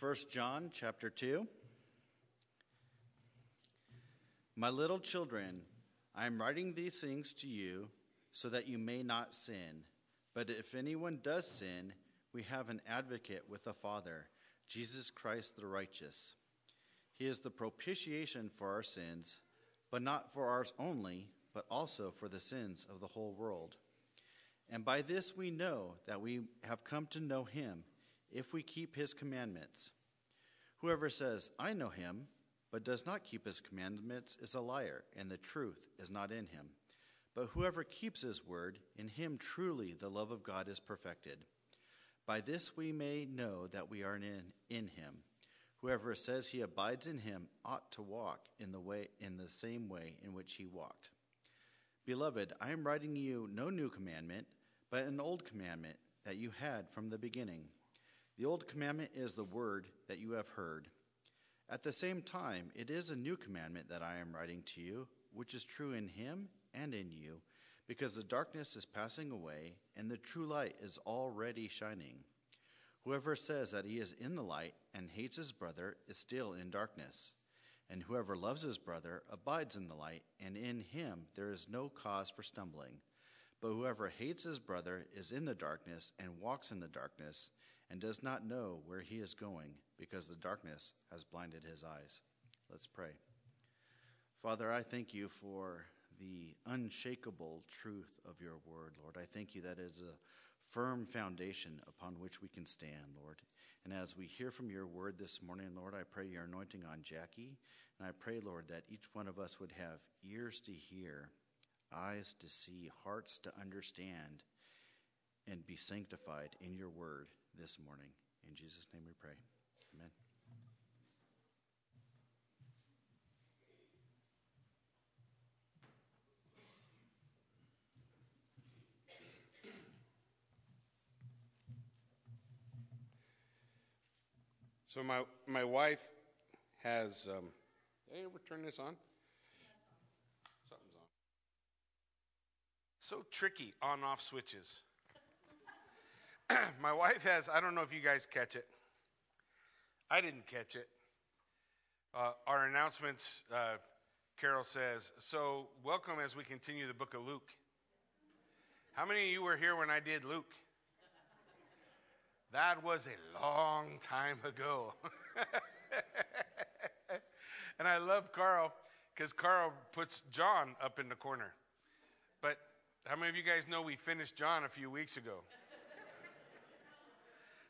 1 John chapter 2. My little children, I am writing these things to you so that you may not sin. But if anyone does sin, we have an advocate with the Father, Jesus Christ the righteous. He is the propitiation for our sins, but not for ours only, but also for the sins of the whole world. And by this we know that we have come to know him if we keep his commandments. Whoever says, I know him, but does not keep his commandments is a liar, and the truth is not in him. But whoever keeps his word, in him truly the love of God is perfected. By this we may know that we are in, in him. Whoever says he abides in him ought to walk in the way in the same way in which he walked. Beloved, I am writing you no new commandment, but an old commandment that you had from the beginning. The old commandment is the word that you have heard. At the same time, it is a new commandment that I am writing to you, which is true in him and in you, because the darkness is passing away and the true light is already shining. Whoever says that he is in the light and hates his brother is still in darkness. And whoever loves his brother abides in the light, and in him there is no cause for stumbling. But whoever hates his brother is in the darkness and walks in the darkness and does not know where he is going because the darkness has blinded his eyes. Let's pray. Father, I thank you for the unshakable truth of your word, Lord. I thank you that is a firm foundation upon which we can stand, Lord. And as we hear from your word this morning, Lord, I pray your anointing on Jackie. And I pray, Lord, that each one of us would have ears to hear, eyes to see, hearts to understand, and be sanctified in your word this morning. In Jesus' name we pray. Amen. So my my wife has. Um, hey, ever turn this on? Something's on. So tricky on-off switches. my wife has, I don't know if you guys catch it. I didn't catch it. Uh, our announcements, uh, Carol says, so welcome as we continue the book of Luke. How many of you were here when I did Luke? That was a long time ago. and I love Carl because Carl puts John up in the corner. But how many of you guys know we finished John a few weeks ago?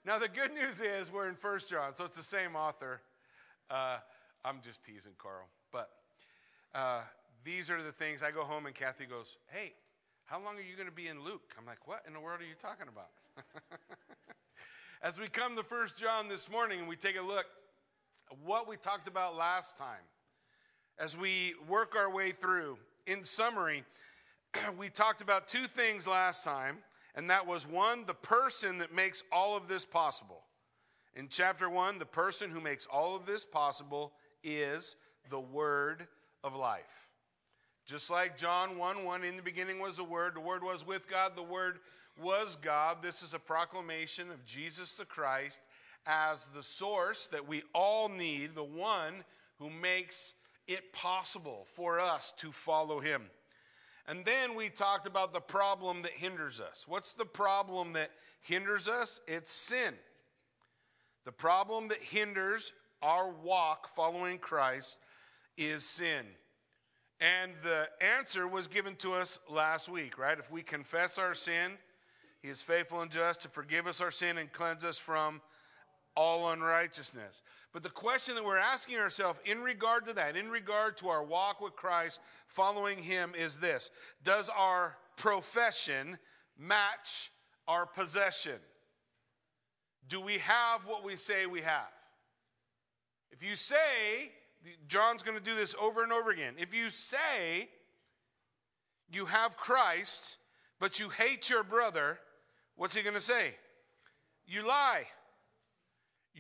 Now, the good news is we're in First John, so it's the same author. Uh, I'm just teasing Carl. But uh, these are the things I go home and Kathy goes, Hey, how long are you going to be in Luke? I'm like, What in the world are you talking about? As we come to First John this morning and we take a look at what we talked about last time, as we work our way through, in summary, we talked about two things last time and that was one, the person that makes all of this possible. In chapter one, the person who makes all of this possible is the Word of life. Just like John 1 1, in the beginning was the Word, the Word was with God, the Word was God. This is a proclamation of Jesus the Christ as the source that we all need, the one who makes it possible for us to follow Him. And then we talked about the problem that hinders us. What's the problem that hinders us? It's sin. The problem that hinders our walk following Christ is sin. And the answer was given to us last week, right? If we confess our sin, He is faithful and just to forgive us our sin and cleanse us from all unrighteousness. But the question that we're asking ourselves in regard to that, in regard to our walk with Christ, following Him, is this Does our profession match our possession? Do we have what we say we have? If you say, John's going to do this over and over again. If you say you have Christ, but you hate your brother, what's he going to say? You lie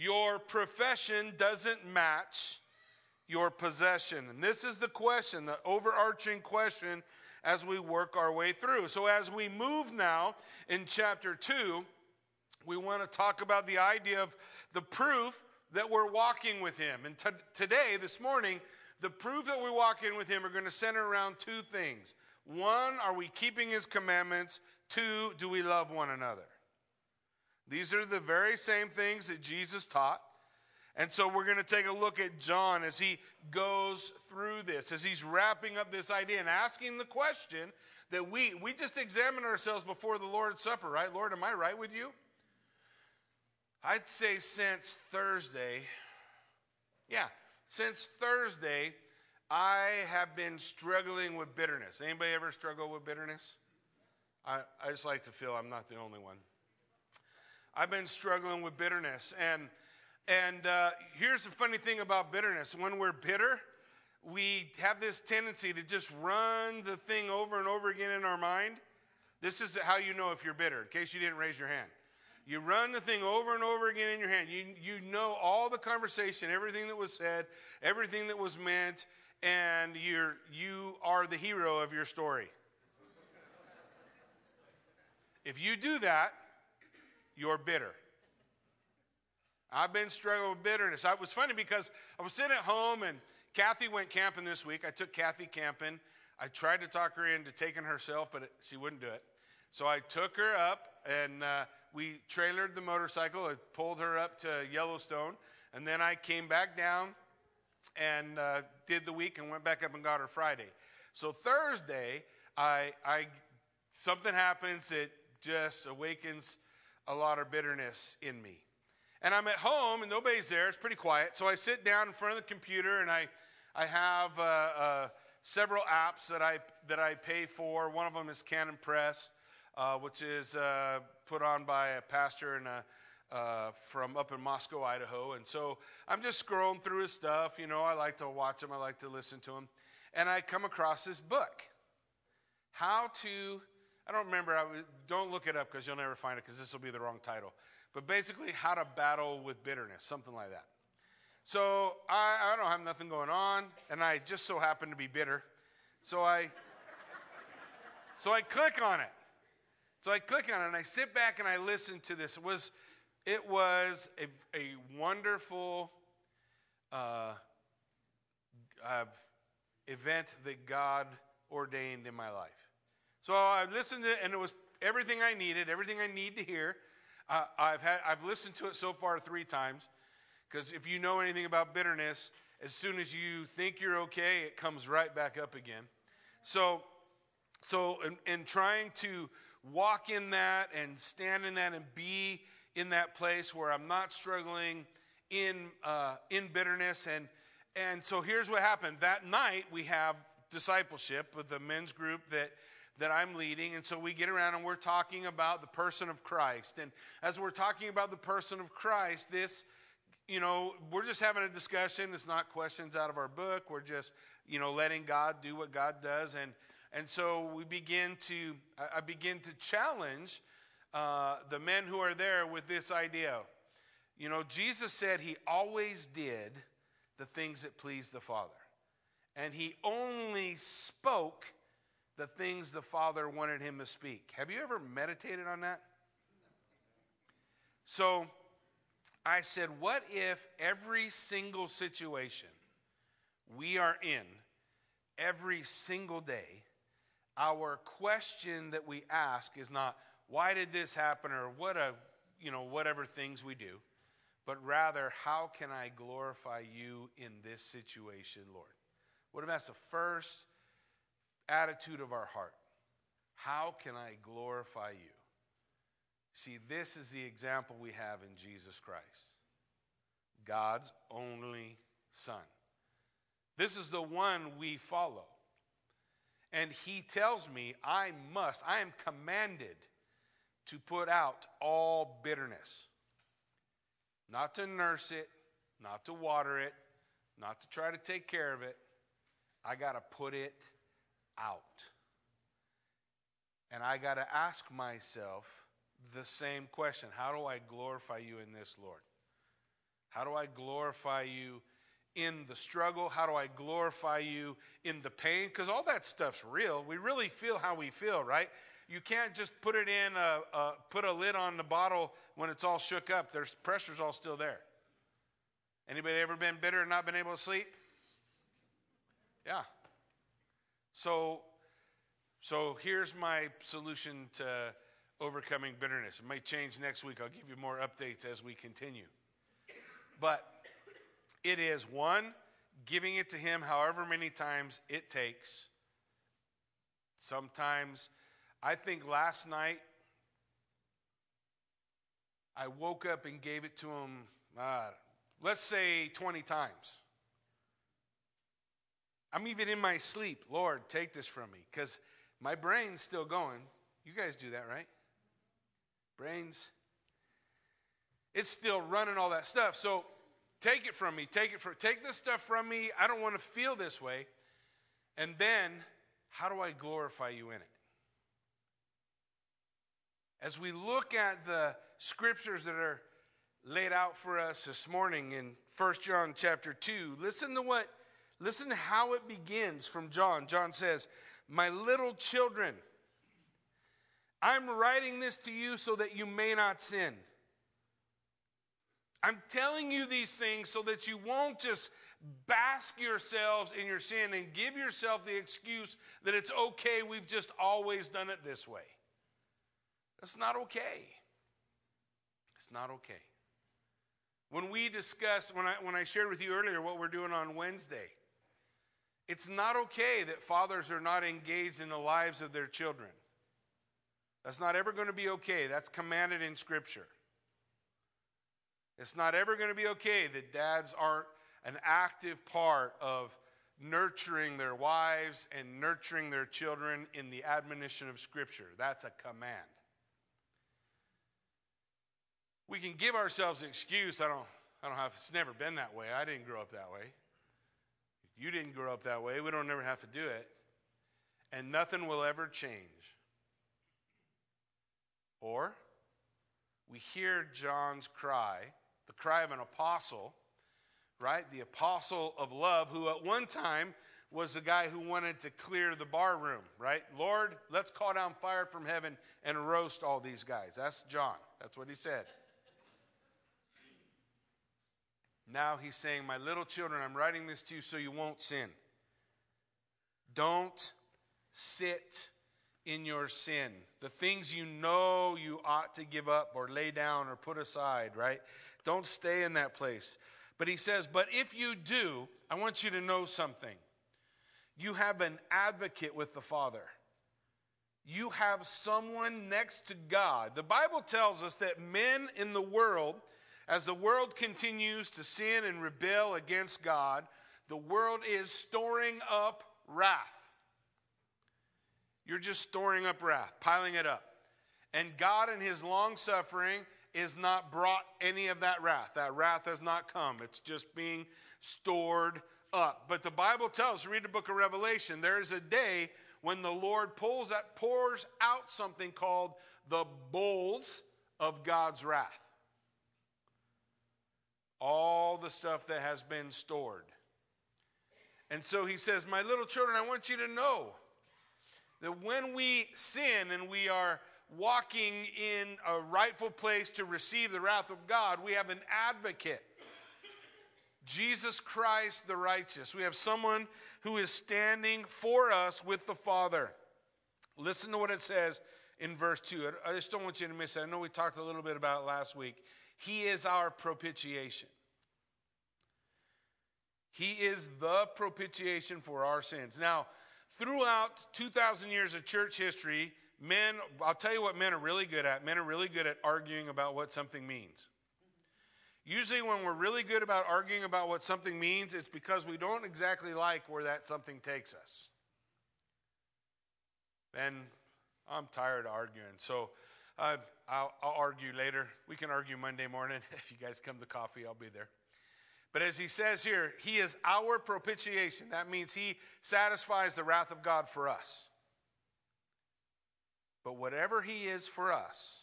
your profession doesn't match your possession. And this is the question, the overarching question as we work our way through. So, as we move now in chapter 2, we want to talk about the idea of the proof that we're walking with Him. And t- today, this morning, the proof that we walk in with Him are going to center around two things. One, are we keeping His commandments? Two, do we love one another? These are the very same things that Jesus taught. And so we're going to take a look at John as he goes through this, as he's wrapping up this idea and asking the question that we we just examine ourselves before the Lord's Supper, right? Lord, am I right with you? I'd say since Thursday, yeah, since Thursday, I have been struggling with bitterness. Anybody ever struggle with bitterness? I, I just like to feel I'm not the only one. I've been struggling with bitterness. And, and uh, here's the funny thing about bitterness when we're bitter, we have this tendency to just run the thing over and over again in our mind. This is how you know if you're bitter, in case you didn't raise your hand. You run the thing over and over again in your hand. You, you know all the conversation, everything that was said, everything that was meant, and you're, you are the hero of your story. if you do that, you're bitter. I've been struggling with bitterness. It was funny because I was sitting at home and Kathy went camping this week. I took Kathy camping. I tried to talk her into taking herself, but it, she wouldn't do it. So I took her up and uh, we trailered the motorcycle. I pulled her up to Yellowstone, and then I came back down and uh, did the week and went back up and got her Friday. So Thursday, I, I something happens It just awakens a lot of bitterness in me. And I'm at home and nobody's there. It's pretty quiet. So I sit down in front of the computer and I, I have uh, uh, several apps that I, that I pay for. One of them is Canon Press uh, which is uh, put on by a pastor and a, uh, from up in Moscow, Idaho. And so I'm just scrolling through his stuff. You know, I like to watch him, I like to listen to him. And I come across this book How to, I don't remember, I, don't look it up because you'll never find it because this will be the wrong title. But basically, How to Battle with Bitterness, something like that. So I, I don't have nothing going on, and I just so happen to be bitter. So I, so I click on it. So I click on it and I sit back and I listen to this. It was, it was a, a wonderful uh, uh, event that God ordained in my life. So I listened to it and it was everything I needed, everything I need to hear. Uh, I've, had, I've listened to it so far three times because if you know anything about bitterness, as soon as you think you're okay, it comes right back up again. So, so in, in trying to walk in that and stand in that and be in that place where I'm not struggling in, uh, in bitterness. And, and so here's what happened. That night, we have discipleship with the men's group that, that I'm leading. And so we get around and we're talking about the person of Christ. And as we're talking about the person of Christ, this, you know, we're just having a discussion. It's not questions out of our book. We're just, you know, letting God do what God does. And, and so we begin to, I begin to challenge uh, the men who are there with this idea. You know, Jesus said he always did the things that pleased the Father, and he only spoke the things the Father wanted him to speak. Have you ever meditated on that? So I said, what if every single situation we are in every single day our question that we ask is not, why did this happen or what a, you know, whatever things we do, but rather, how can I glorify you in this situation, Lord? What if that's the first attitude of our heart? How can I glorify you? See, this is the example we have in Jesus Christ God's only Son. This is the one we follow. And he tells me I must, I am commanded to put out all bitterness. Not to nurse it, not to water it, not to try to take care of it. I got to put it out. And I got to ask myself the same question How do I glorify you in this, Lord? How do I glorify you in the struggle? How do I glorify you in the pain? Because all that stuff's real. We really feel how we feel, right? You can't just put it in, a, a, put a lid on the bottle when it's all shook up. There's pressure's all still there. Anybody ever been bitter and not been able to sleep? Yeah. So so here's my solution to overcoming bitterness. It may change next week. I'll give you more updates as we continue. But it is one, giving it to Him however many times it takes. Sometimes, I think last night, I woke up and gave it to Him, uh, let's say 20 times. I'm even in my sleep. Lord, take this from me. Because my brain's still going. You guys do that, right? Brains. It's still running all that stuff. So take it from me. Take it for take this stuff from me. I don't want to feel this way. And then how do I glorify you in it? As we look at the scriptures that are laid out for us this morning in 1 John chapter 2, listen to what listen to how it begins from John. John says, my little children, I'm writing this to you so that you may not sin. I'm telling you these things so that you won't just bask yourselves in your sin and give yourself the excuse that it's okay, we've just always done it this way. That's not okay. It's not okay. When we discussed, when I, when I shared with you earlier what we're doing on Wednesday, it's not okay that fathers are not engaged in the lives of their children. That's not ever going to be okay. That's commanded in Scripture. It's not ever going to be okay that dads aren't an active part of nurturing their wives and nurturing their children in the admonition of Scripture. That's a command. We can give ourselves an excuse. I don't, I don't have, it's never been that way. I didn't grow up that way. You didn't grow up that way. We don't ever have to do it. And nothing will ever change. Or we hear John's cry, the cry of an apostle, right? The apostle of love, who at one time was the guy who wanted to clear the bar room, right? Lord, let's call down fire from heaven and roast all these guys. That's John. That's what he said. Now he's saying, My little children, I'm writing this to you so you won't sin. Don't sit in your sin. The things you know you ought to give up or lay down or put aside, right? Don't stay in that place. But he says, But if you do, I want you to know something. You have an advocate with the Father. You have someone next to God. The Bible tells us that men in the world as the world continues to sin and rebel against God, the world is storing up wrath. You're just storing up wrath, piling it up. And God, in His long suffering, is not brought any of that wrath. That wrath has not come. It's just being stored up. But the Bible tells, read the book of Revelation, there is a day when the Lord pulls that pours out something called the bowls of God's wrath all the stuff that has been stored. And so he says, My little children, I want you to know that when we sin and we are walking in a rightful place to receive the wrath of God, we have an advocate. Jesus Christ the righteous. We have someone who is standing for us with the Father. Listen to what it says in verse 2. I just don't want you to miss it. I know we talked a little bit about it last week. He is our propitiation. He is the propitiation for our sins. Now, throughout 2,000 years of church history, men, I'll tell you what men are really good at. Men are really good at arguing about what something means. Usually, when we're really good about arguing about what something means, it's because we don't exactly like where that something takes us. And I'm tired of arguing. So uh, I'll, I'll argue later. We can argue Monday morning. If you guys come to coffee, I'll be there. But as he says here, he is our propitiation. That means he satisfies the wrath of God for us. But whatever he is for us,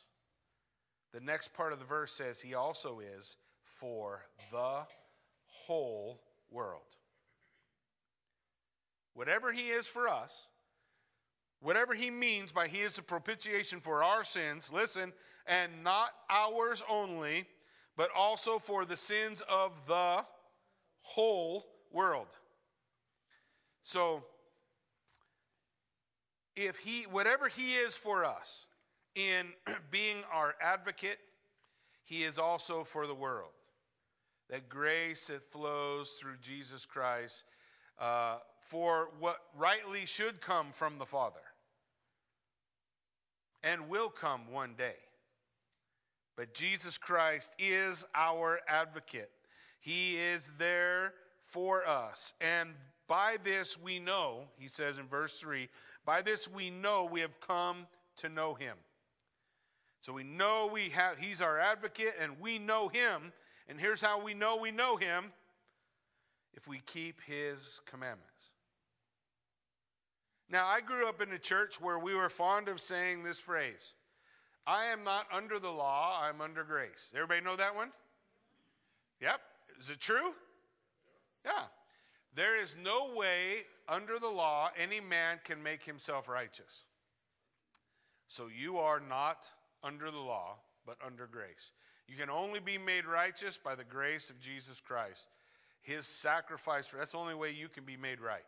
the next part of the verse says he also is for the whole world. Whatever he is for us, whatever he means by he is a propitiation for our sins, listen, and not ours only, but also for the sins of the whole world. So, if he, whatever he is for us in being our advocate, he is also for the world. That grace that flows through Jesus Christ uh, for what rightly should come from the Father and will come one day. But Jesus Christ is our advocate. He is there for us. And by this we know, he says in verse 3, by this we know we have come to know him. So we know we have he's our advocate and we know him. And here's how we know we know him if we keep his commandments. Now, I grew up in a church where we were fond of saying this phrase I am not under the law, I'm under grace. Everybody know that one? Yep. Is it true? Yeah. There is no way under the law any man can make himself righteous. So you are not under the law, but under grace. You can only be made righteous by the grace of Jesus Christ. His sacrifice for that's the only way you can be made right.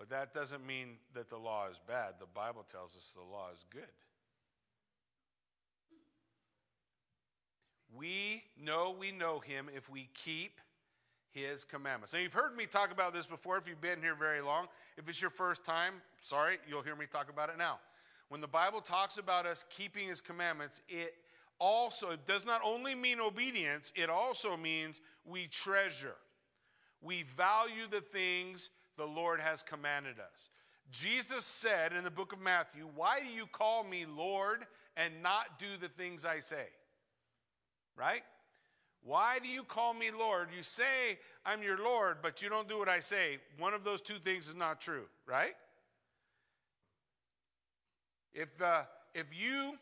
But that doesn't mean that the law is bad. The Bible tells us the law is good. We know we know him if we keep his commandments. Now, you've heard me talk about this before if you've been here very long. If it's your first time, sorry, you'll hear me talk about it now. When the Bible talks about us keeping his commandments, it also it does not only mean obedience, it also means we treasure. We value the things the Lord has commanded us. Jesus said in the book of Matthew, Why do you call me Lord and not do the things I say? Right? Why do you call me Lord? You say I'm your Lord, but you don't do what I say. One of those two things is not true, right? If, uh, if you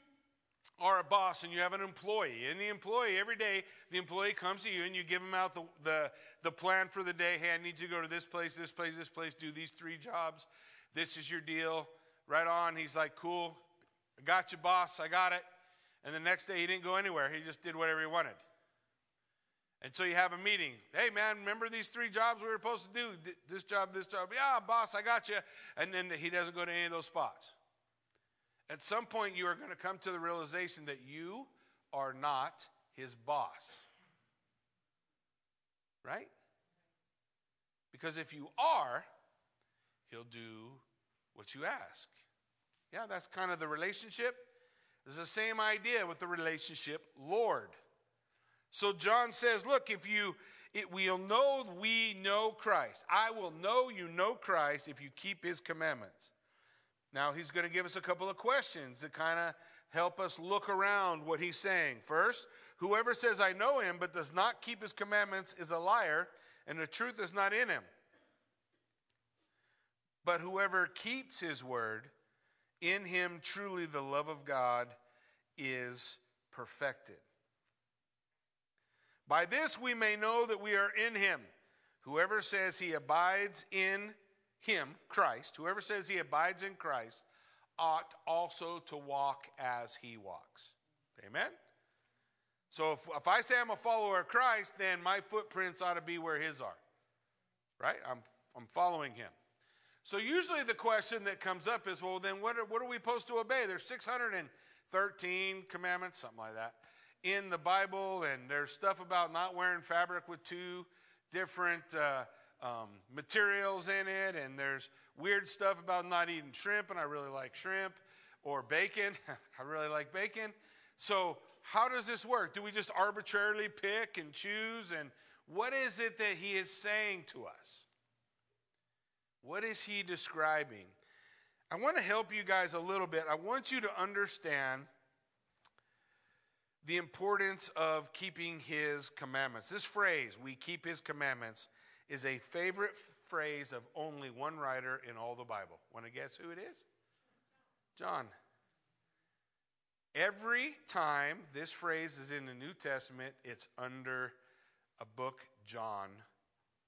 are a boss and you have an employee, and the employee, every day, the employee comes to you and you give him out the, the, the plan for the day. Hey, I need you to go to this place, this place, this place, do these three jobs. This is your deal. Right on. He's like, cool. I got you, boss. I got it. And the next day, he didn't go anywhere. He just did whatever he wanted. And so you have a meeting. Hey, man, remember these three jobs we were supposed to do? This job, this job. Yeah, boss, I got you. And then he doesn't go to any of those spots. At some point, you are going to come to the realization that you are not his boss. Right? Because if you are, he'll do what you ask. Yeah, that's kind of the relationship. It's the same idea with the relationship Lord. So John says, look, if you it, we'll know we know Christ. I will know you know Christ if you keep his commandments. Now, he's going to give us a couple of questions that kind of help us look around what he's saying. First, whoever says, I know him, but does not keep his commandments is a liar, and the truth is not in him. But whoever keeps his word, in him truly the love of God is perfected. By this we may know that we are in him. Whoever says he abides in him, Christ, whoever says he abides in Christ, ought also to walk as he walks. Amen? So if, if I say I'm a follower of Christ, then my footprints ought to be where his are. Right? I'm, I'm following him. So usually the question that comes up is, well, then what are, what are we supposed to obey? There's 613 commandments, something like that, in the Bible, and there's stuff about not wearing fabric with two different uh, um, materials in it, and there's weird stuff about not eating shrimp, and I really like shrimp, or bacon. I really like bacon. So, how does this work? Do we just arbitrarily pick and choose? And what is it that he is saying to us? What is he describing? I want to help you guys a little bit. I want you to understand the importance of keeping his commandments. This phrase, we keep his commandments, is a favorite phrase of only one writer in all the Bible. Want to guess who it is? John. Every time this phrase is in the New Testament, it's under a book John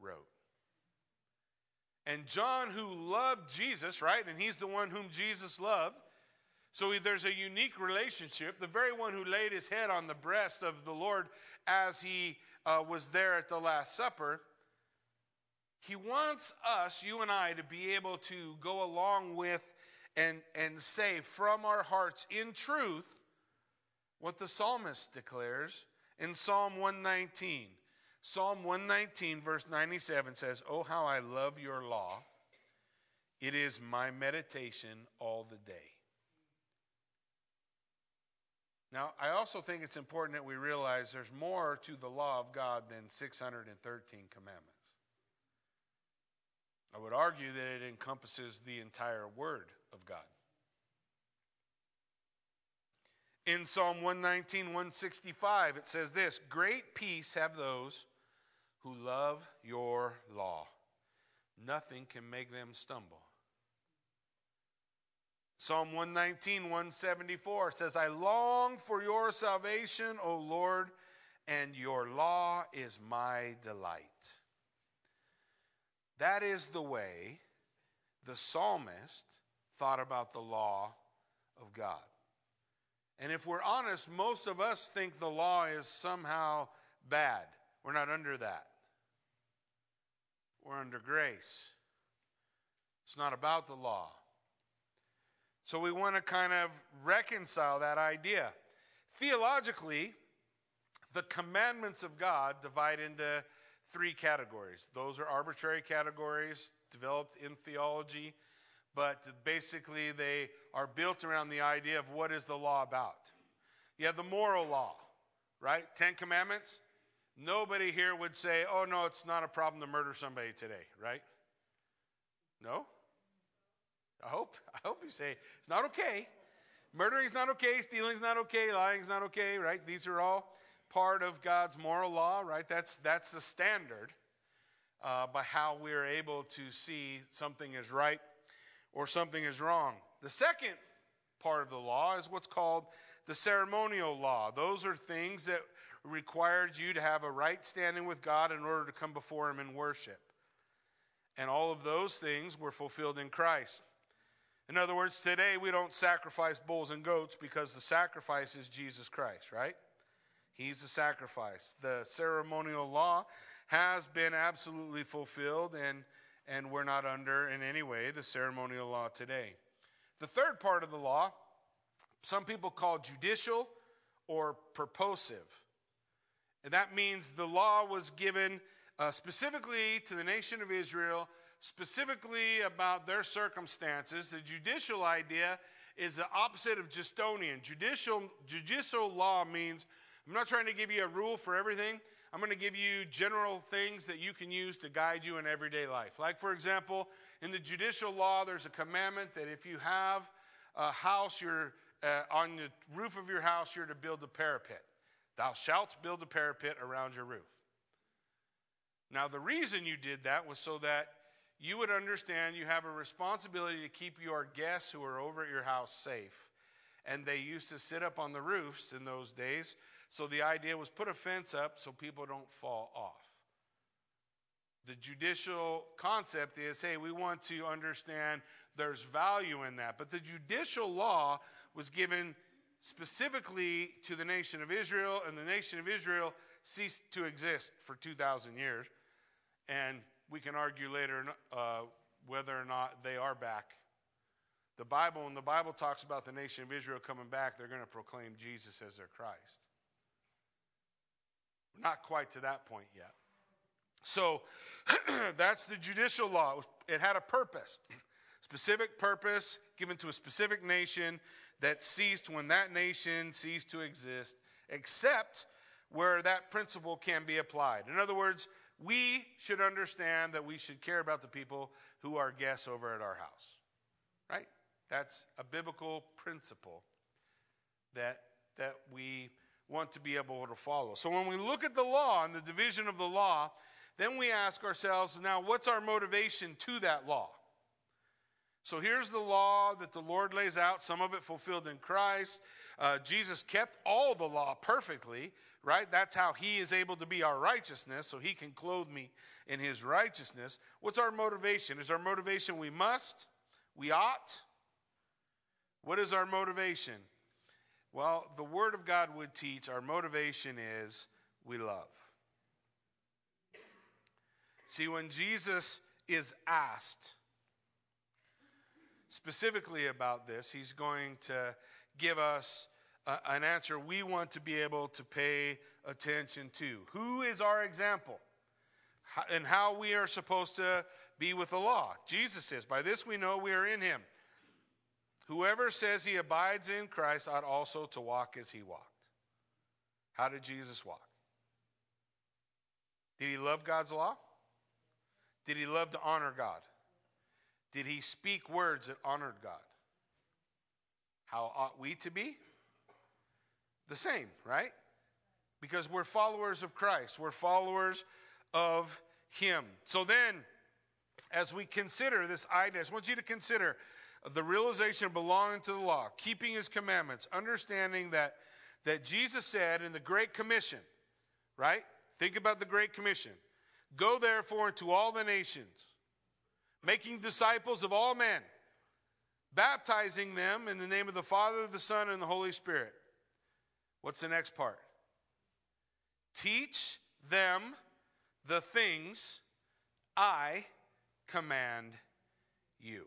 wrote. And John, who loved Jesus, right? And he's the one whom Jesus loved. So there's a unique relationship. The very one who laid his head on the breast of the Lord as he uh, was there at the Last Supper, he wants us, you and I, to be able to go along with and, and say from our hearts in truth what the psalmist declares in Psalm 119. Psalm 119, verse 97 says, Oh, how I love your law. It is my meditation all the day. Now, I also think it's important that we realize there's more to the law of God than 613 commandments. I would argue that it encompasses the entire Word of God. In Psalm 119, 165, it says this Great peace have those who love your law. Nothing can make them stumble. Psalm 119, 174 says, I long for your salvation, O Lord, and your law is my delight. That is the way the psalmist thought about the law of God. And if we're honest, most of us think the law is somehow bad. We're not under that. We're under grace. It's not about the law. So we want to kind of reconcile that idea. Theologically, the commandments of God divide into three categories. Those are arbitrary categories developed in theology, but basically they are built around the idea of what is the law about. You have the moral law, right? Ten Commandments. Nobody here would say, oh, no, it's not a problem to murder somebody today, right? No? I hope. I hope you say it's not okay. Murdering's not okay. Stealing's not okay. Lying's not okay, right? These are all part of God's moral law, right? That's, that's the standard uh, by how we're able to see something is right or something is wrong. The second part of the law is what's called the ceremonial law. Those are things that required you to have a right standing with God in order to come before Him in worship. And all of those things were fulfilled in Christ. In other words, today we don't sacrifice bulls and goats because the sacrifice is Jesus Christ, right? He's the sacrifice. The ceremonial law has been absolutely fulfilled, and, and we're not under, in any way, the ceremonial law today. The third part of the law, some people call judicial or purposive. And that means the law was given uh, specifically to the nation of Israel, specifically about their circumstances. The judicial idea is the opposite of Justinian. Judicial, judicial law means I'm not trying to give you a rule for everything. I'm going to give you general things that you can use to guide you in everyday life. Like, for example, in the judicial law, there's a commandment that if you have a house, you're uh, on the roof of your house, you're to build a parapet. Thou shalt build a parapet around your roof. Now, the reason you did that was so that you would understand you have a responsibility to keep your guests who are over at your house safe. And they used to sit up on the roofs in those days so the idea was put a fence up so people don't fall off. The judicial concept is hey, we want to understand there's value in that. But the judicial law was given specifically to the nation of Israel, and the nation of Israel ceased to exist for 2,000 years. And we can argue later uh, whether or not they are back. The Bible, when the Bible talks about the nation of Israel coming back, they're going to proclaim Jesus as their Christ. We're not quite to that point yet. So that's the judicial law. It had a purpose, specific purpose given to a specific nation that ceased when that nation ceased to exist, except where that principle can be applied. In other words, we should understand that we should care about the people who are guests over at our house. Right? That's a biblical principle that, that we want to be able to follow. So when we look at the law and the division of the law, then we ask ourselves now, what's our motivation to that law? So here's the law that the Lord lays out, some of it fulfilled in Christ. Uh, Jesus kept all the law perfectly, right? That's how he is able to be our righteousness, so he can clothe me in his righteousness. What's our motivation? Is our motivation we must, we ought, What is our motivation? Well, the Word of God would teach our motivation is we love. See, when Jesus is asked specifically about this, he's going to give us a, an answer we want to be able to pay attention to. Who is our example? How, and how we are supposed to be with the law. Jesus is. By this we know we are in him. Whoever says he abides in Christ ought also to walk as he walked. How did Jesus walk? Did he love God's law? Did he love to honor God? Did he speak words that honored God? How ought we to be? The same, right? Because we're followers of Christ, we're followers of him. So then, as we consider this idea, I want you to consider the realization of belonging to the law, keeping his commandments, understanding that, that Jesus said in the Great Commission, right? Think about the Great Commission. Go therefore into all the nations, making disciples of all men, baptizing them in the name of the Father, the Son, and the Holy Spirit. What's the next part? Teach them the things I command you.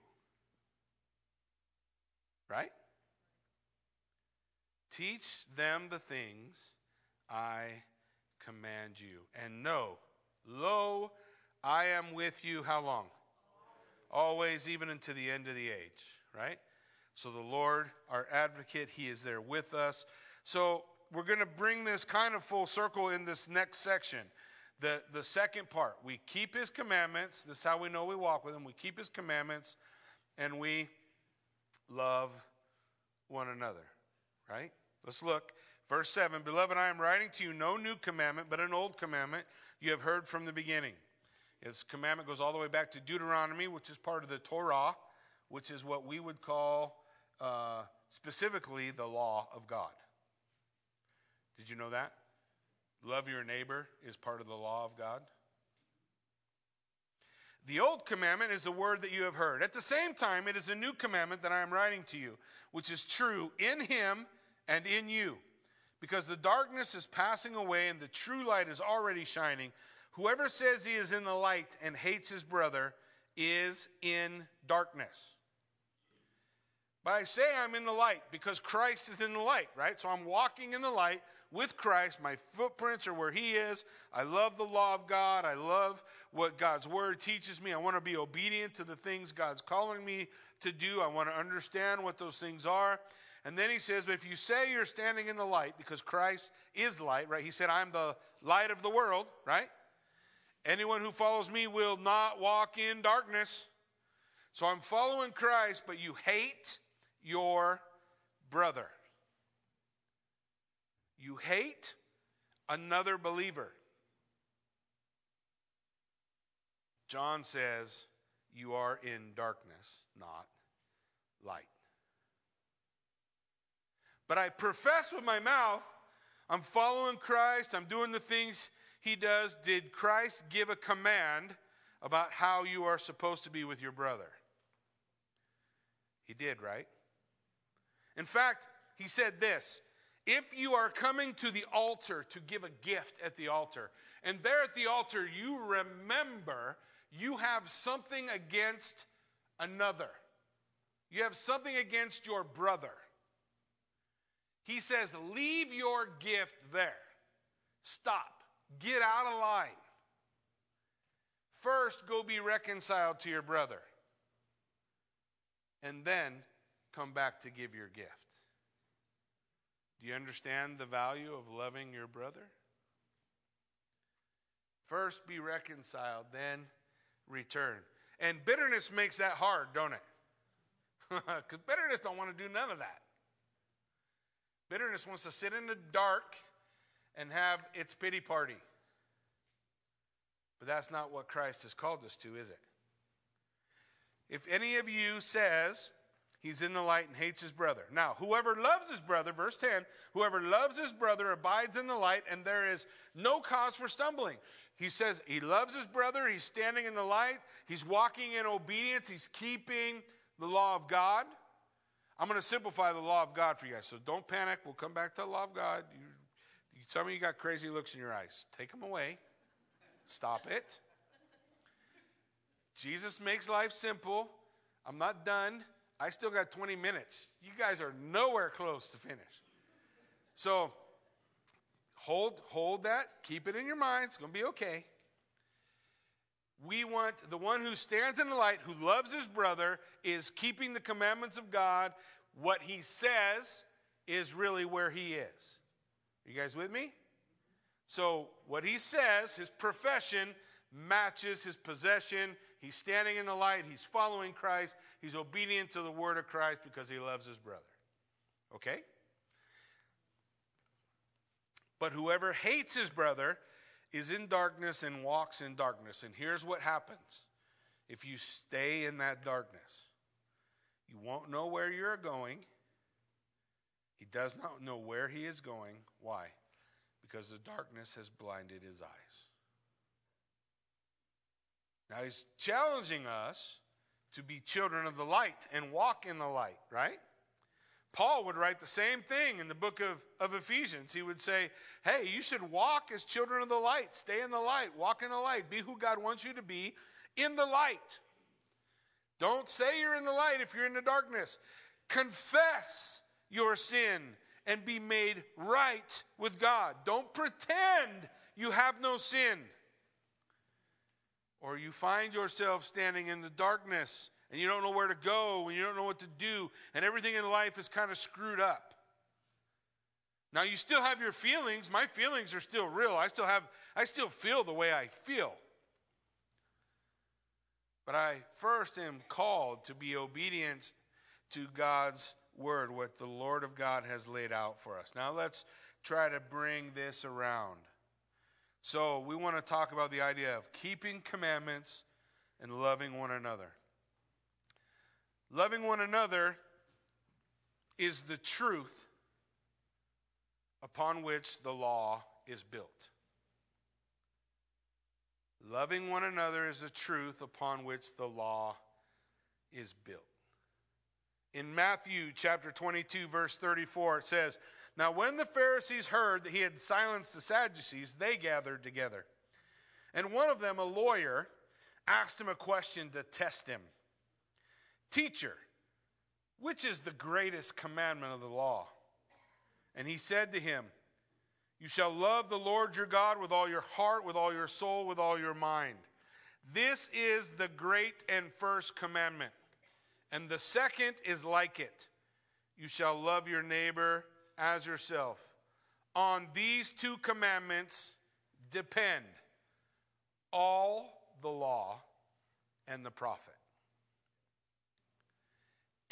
Right? Teach them the things I command you. And know, lo, I am with you how long? Always, even unto the end of the age, right? So the Lord, our advocate, He is there with us. So we're going to bring this kind of full circle in this next section. The, the second part, we keep His commandments. This is how we know we walk with Him. We keep His commandments and we love one another. Right? Let's look. Verse 7 Beloved, I am writing to you no new commandment, but an old commandment you have heard from the beginning. This commandment goes all the way back to Deuteronomy, which is part of the Torah, which is what we would call uh, specifically the law of God. Did you know that? Love your neighbor is part of the law of God. The old commandment is the word that you have heard. At the same time, it is a new commandment that I am writing to you, which is true in him and in you. Because the darkness is passing away and the true light is already shining. Whoever says he is in the light and hates his brother is in darkness. But I say I'm in the light because Christ is in the light, right? So I'm walking in the light with Christ. My footprints are where He is. I love the law of God. I love what God's Word teaches me. I want to be obedient to the things God's calling me to do. I want to understand what those things are. And then He says, But if you say you're standing in the light, because Christ is light, right? He said, I'm the light of the world, right? Anyone who follows me will not walk in darkness. So I'm following Christ, but you hate your brother. You hate another believer. John says, You are in darkness, not light. But I profess with my mouth, I'm following Christ, I'm doing the things he does. Did Christ give a command about how you are supposed to be with your brother? He did, right? In fact, he said this if you are coming to the altar to give a gift at the altar, and there at the altar you remember you have something against another, you have something against your brother. He says, Leave your gift there. Stop. Get out of line. First, go be reconciled to your brother. And then come back to give your gift. Do you understand the value of loving your brother? First be reconciled, then return. And bitterness makes that hard, don't it? Because bitterness don't want to do none of that. Bitterness wants to sit in the dark and have its pity party. But that's not what Christ has called us to, is it? If any of you says, he's in the light and hates his brother. Now, whoever loves his brother, verse 10, whoever loves his brother abides in the light, and there is no cause for stumbling. He says he loves his brother, he's standing in the light, he's walking in obedience, he's keeping the law of God. I'm going to simplify the law of God for you guys. So don't panic. We'll come back to the law of God. You, some of you got crazy looks in your eyes. Take them away. Stop it. Jesus makes life simple. I'm not done. I still got 20 minutes. You guys are nowhere close to finish. So hold hold that. Keep it in your mind. It's going to be okay. We want the one who stands in the light, who loves his brother, is keeping the commandments of God. What he says is really where he is. You guys with me? So, what he says, his profession, matches his possession. He's standing in the light. He's following Christ. He's obedient to the word of Christ because he loves his brother. Okay? But whoever hates his brother is in darkness and walks in darkness. And here's what happens if you stay in that darkness you won't know where you're going. He does not know where he is going. Why? Because the darkness has blinded his eyes. Now he's challenging us to be children of the light and walk in the light, right? Paul would write the same thing in the book of, of Ephesians. He would say, Hey, you should walk as children of the light. Stay in the light. Walk in the light. Be who God wants you to be in the light. Don't say you're in the light if you're in the darkness. Confess your sin and be made right with God. Don't pretend you have no sin. Or you find yourself standing in the darkness and you don't know where to go and you don't know what to do, and everything in life is kind of screwed up. Now you still have your feelings. My feelings are still real. I still have I still feel the way I feel. But I first am called to be obedient to God's word, what the Lord of God has laid out for us. Now let's try to bring this around. So we want to talk about the idea of keeping commandments and loving one another. Loving one another is the truth upon which the law is built. Loving one another is the truth upon which the law is built. In Matthew chapter 22, verse 34, it says, Now when the Pharisees heard that he had silenced the Sadducees, they gathered together. And one of them, a lawyer, asked him a question to test him. Teacher, which is the greatest commandment of the law? And he said to him, You shall love the Lord your God with all your heart, with all your soul, with all your mind. This is the great and first commandment. And the second is like it You shall love your neighbor as yourself. On these two commandments depend all the law and the prophet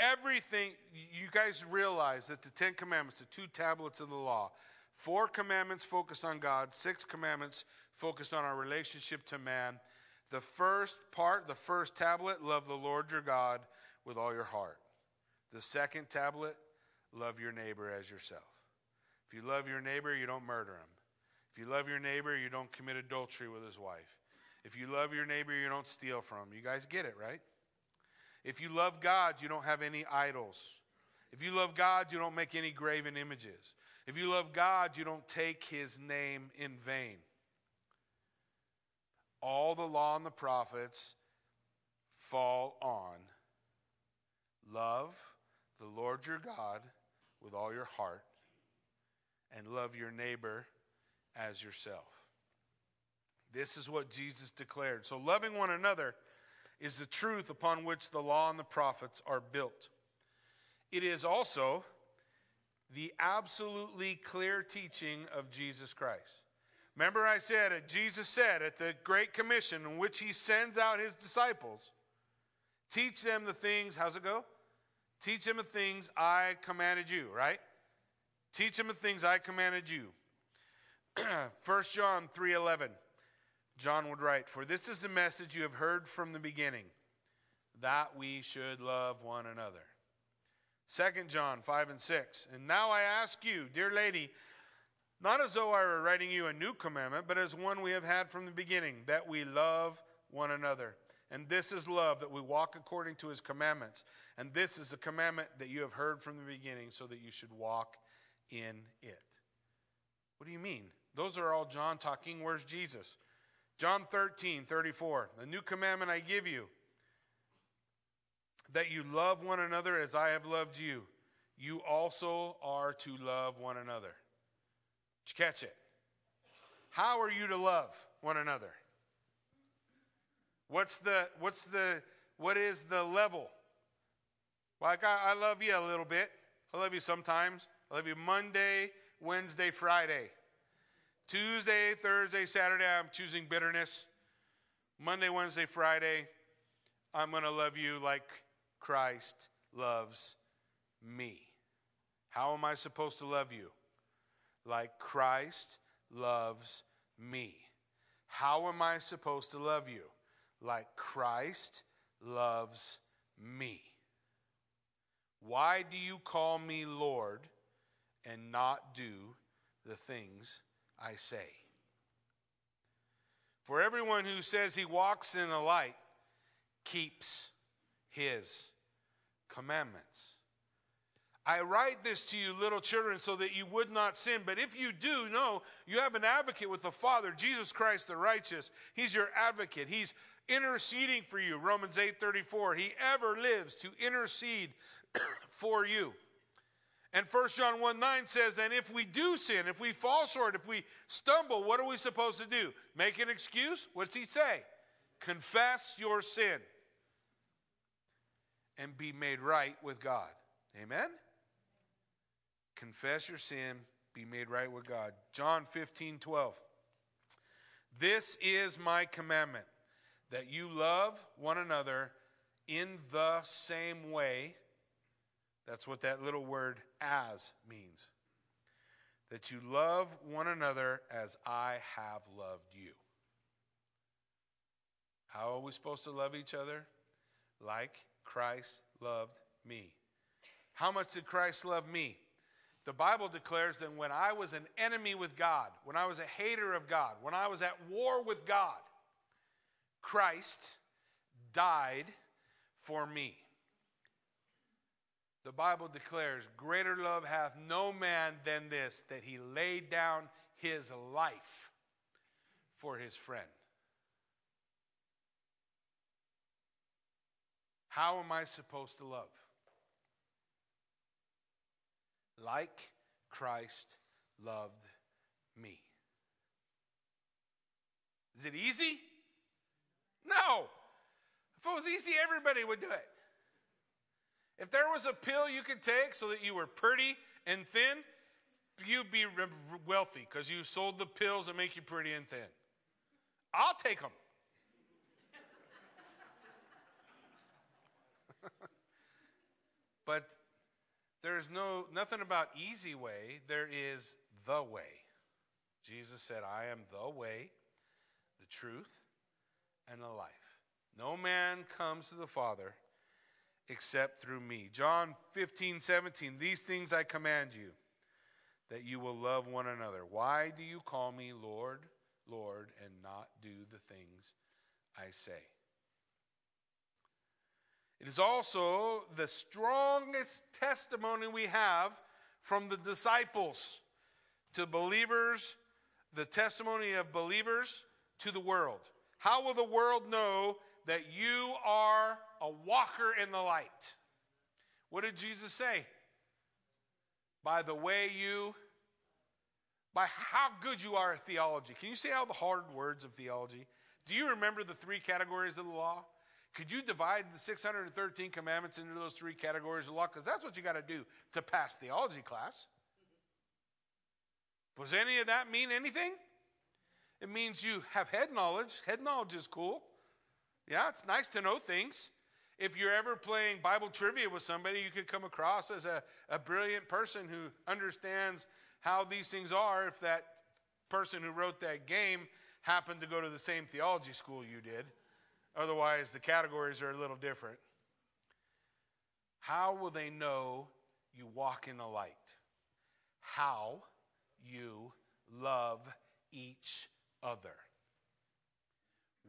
everything, you guys realize that the Ten Commandments, the two tablets of the law, four commandments focused on God, six commandments focused on our relationship to man. The first part, the first tablet, love the Lord your God with all your heart. The second tablet, love your neighbor as yourself. If you love your neighbor, you don't murder him. If you love your neighbor, you don't commit adultery with his wife. If you love your neighbor, you don't steal from him. You guys get it, right? If you love God, you don't have any idols. If you love God, you don't make any graven images. If you love God, you don't take his name in vain. All the law and the prophets fall on love the Lord your God with all your heart and love your neighbor as yourself. This is what Jesus declared. So, loving one another is the truth upon which the law and the prophets are built. It is also the absolutely clear teaching of Jesus Christ. Remember, I said, Jesus said at the Great Commission, in which he sends out his disciples, teach them the things, how's it go? Teach them the things I commanded you, right? Teach them the things I commanded you. 1 John 3:11 John would write, For this is the message you have heard from the beginning, that we should love one another. 2 John 5 and 6. And now I ask you, dear lady, not as though I were writing you a new commandment, but as one we have had from the beginning, that we love one another. And this is love, that we walk according to his commandments. And this is the commandment that you have heard from the beginning, so that you should walk in it. What do you mean? Those are all John talking. Where's Jesus? John 13, 34. The new commandment I give you, that you love one another as I have loved you. You also are to love one another. Did you catch it? How are you to love one another? What's the, what's the, what is the level? Like, I, I love you a little bit. I love you sometimes. I love you Monday, Wednesday, Friday. Tuesday, Thursday, Saturday, I'm choosing bitterness. Monday, Wednesday, Friday, I'm going to love you like Christ loves me. How am I supposed to love you? Like Christ loves me. How am I supposed to love you? Like Christ loves me. Why do you call me Lord and not do the things I say? For everyone who says he walks in the light keeps his commandments. I write this to you, little children, so that you would not sin. But if you do, know you have an advocate with the Father, Jesus Christ the righteous. He's your advocate. He's interceding for you. Romans 8:34. He ever lives to intercede for you. And 1 John 1 9 says, And if we do sin, if we fall short, if we stumble, what are we supposed to do? Make an excuse? What's he say? Confess your sin and be made right with God. Amen? Confess your sin, be made right with God. John 15 12. This is my commandment that you love one another in the same way. That's what that little word as means. That you love one another as I have loved you. How are we supposed to love each other? Like Christ loved me. How much did Christ love me? The Bible declares that when I was an enemy with God, when I was a hater of God, when I was at war with God, Christ died for me. The Bible declares, Greater love hath no man than this, that he laid down his life for his friend. How am I supposed to love? Like Christ loved me. Is it easy? No. If it was easy, everybody would do it. If there was a pill you could take so that you were pretty and thin, you'd be wealthy because you sold the pills that make you pretty and thin. I'll take them. but there's no nothing about easy way. There is the way. Jesus said, "I am the way, the truth, and the life. No man comes to the Father except through me. John 15, 17. These things I command you, that you will love one another. Why do you call me Lord, Lord, and not do the things I say? It is also the strongest testimony we have from the disciples to believers, the testimony of believers to the world. How will the world know that you are a walker in the light? What did Jesus say? By the way you, by how good you are at theology. Can you say all the hard words of theology? Do you remember the three categories of the law? Could you divide the 613 commandments into those three categories of law? Because that's what you got to do to pass theology class. Does any of that mean anything? It means you have head knowledge. Head knowledge is cool. Yeah, it's nice to know things. If you're ever playing Bible trivia with somebody, you could come across as a, a brilliant person who understands how these things are if that person who wrote that game happened to go to the same theology school you did. Otherwise, the categories are a little different. How will they know you walk in the light? How you love each other.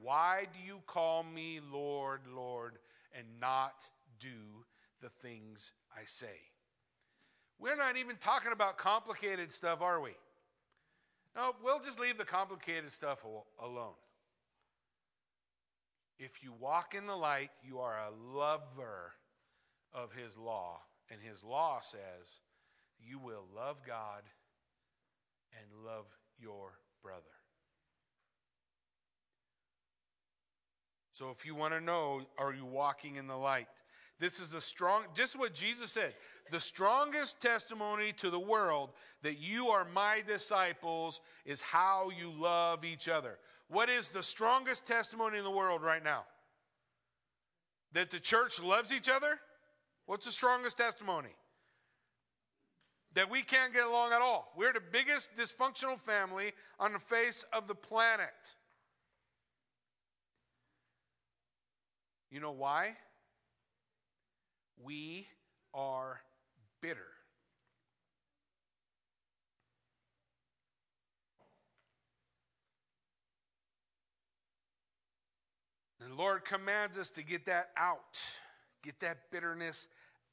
Why do you call me Lord, Lord, and not do the things I say? We're not even talking about complicated stuff, are we? No, we'll just leave the complicated stuff alone. If you walk in the light, you are a lover of his law. And his law says you will love God and love your brother. So if you want to know, are you walking in the light? This is the strong, just what Jesus said. The strongest testimony to the world that you are my disciples is how you love each other. What is the strongest testimony in the world right now? That the church loves each other? What's the strongest testimony? That we can't get along at all. We're the biggest dysfunctional family on the face of the planet. You know why? We are bitter. The Lord commands us to get that out, get that bitterness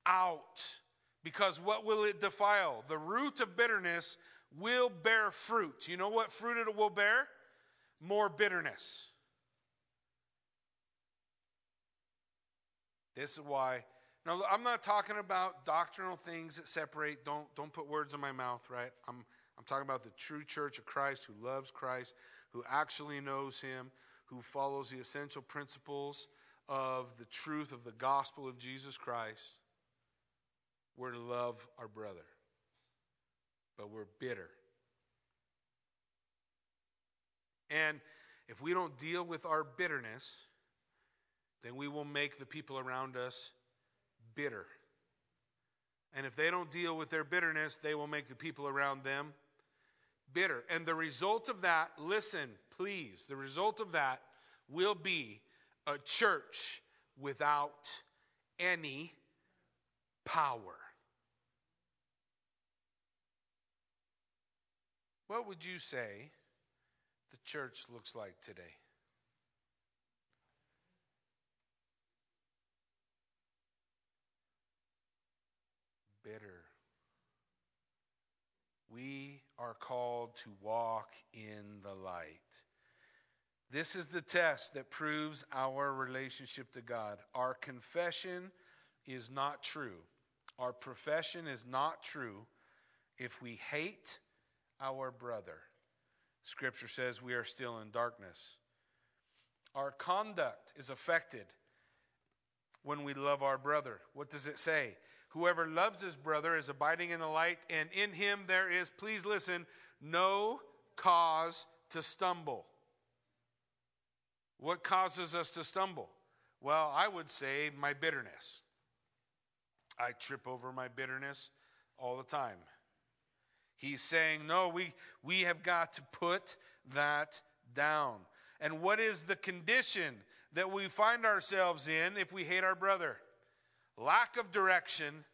out. Because what will it defile? The root of bitterness will bear fruit. You know what fruit it will bear? More bitterness. This is why. Now, I'm not talking about doctrinal things that separate. Don't, don't put words in my mouth, right? I'm, I'm talking about the true church of Christ who loves Christ, who actually knows Him, who follows the essential principles of the truth of the gospel of Jesus Christ. We're to love our brother, but we're bitter. And if we don't deal with our bitterness, then we will make the people around us bitter. And if they don't deal with their bitterness, they will make the people around them bitter. And the result of that, listen, please, the result of that will be a church without any power. What would you say the church looks like today? Bitter. We are called to walk in the light. This is the test that proves our relationship to God. Our confession is not true. Our profession is not true if we hate our brother. Scripture says we are still in darkness. Our conduct is affected when we love our brother. What does it say? Whoever loves his brother is abiding in the light, and in him there is, please listen, no cause to stumble. What causes us to stumble? Well, I would say my bitterness. I trip over my bitterness all the time. He's saying, no, we, we have got to put that down. And what is the condition that we find ourselves in if we hate our brother? Lack of direction,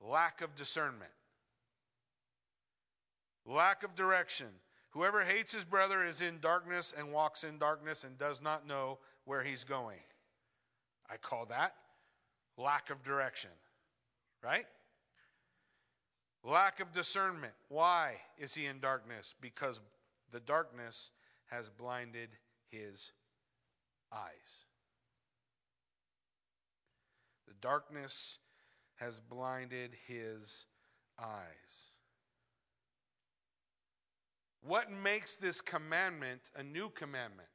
lack of discernment. Lack of direction. Whoever hates his brother is in darkness and walks in darkness and does not know where he's going. I call that lack of direction, right? Lack of discernment. Why is he in darkness? Because the darkness has blinded his eyes. Darkness has blinded his eyes. What makes this commandment a new commandment?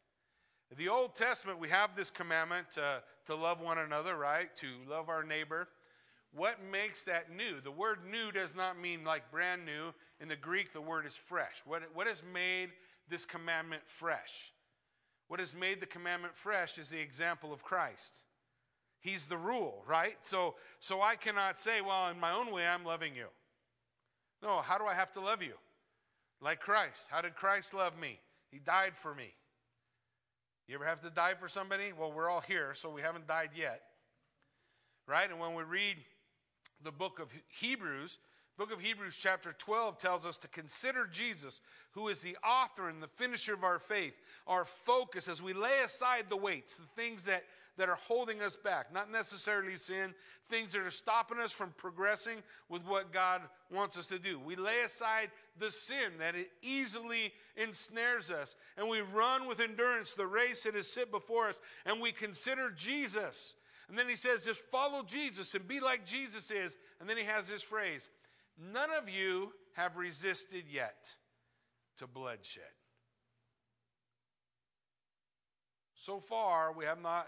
In the Old Testament, we have this commandment to, to love one another, right? To love our neighbor. What makes that new? The word new does not mean like brand new. In the Greek, the word is fresh. What, what has made this commandment fresh? What has made the commandment fresh is the example of Christ. He's the rule, right? So, so I cannot say, well, in my own way, I'm loving you. No, how do I have to love you? Like Christ. How did Christ love me? He died for me. You ever have to die for somebody? Well, we're all here, so we haven't died yet. Right? And when we read the book of Hebrews, Book of Hebrews, chapter 12, tells us to consider Jesus, who is the author and the finisher of our faith, our focus as we lay aside the weights, the things that, that are holding us back, not necessarily sin, things that are stopping us from progressing with what God wants us to do. We lay aside the sin that it easily ensnares us, and we run with endurance the race that is set before us, and we consider Jesus. And then he says, just follow Jesus and be like Jesus is. And then he has this phrase None of you have resisted yet to bloodshed. So far, we have not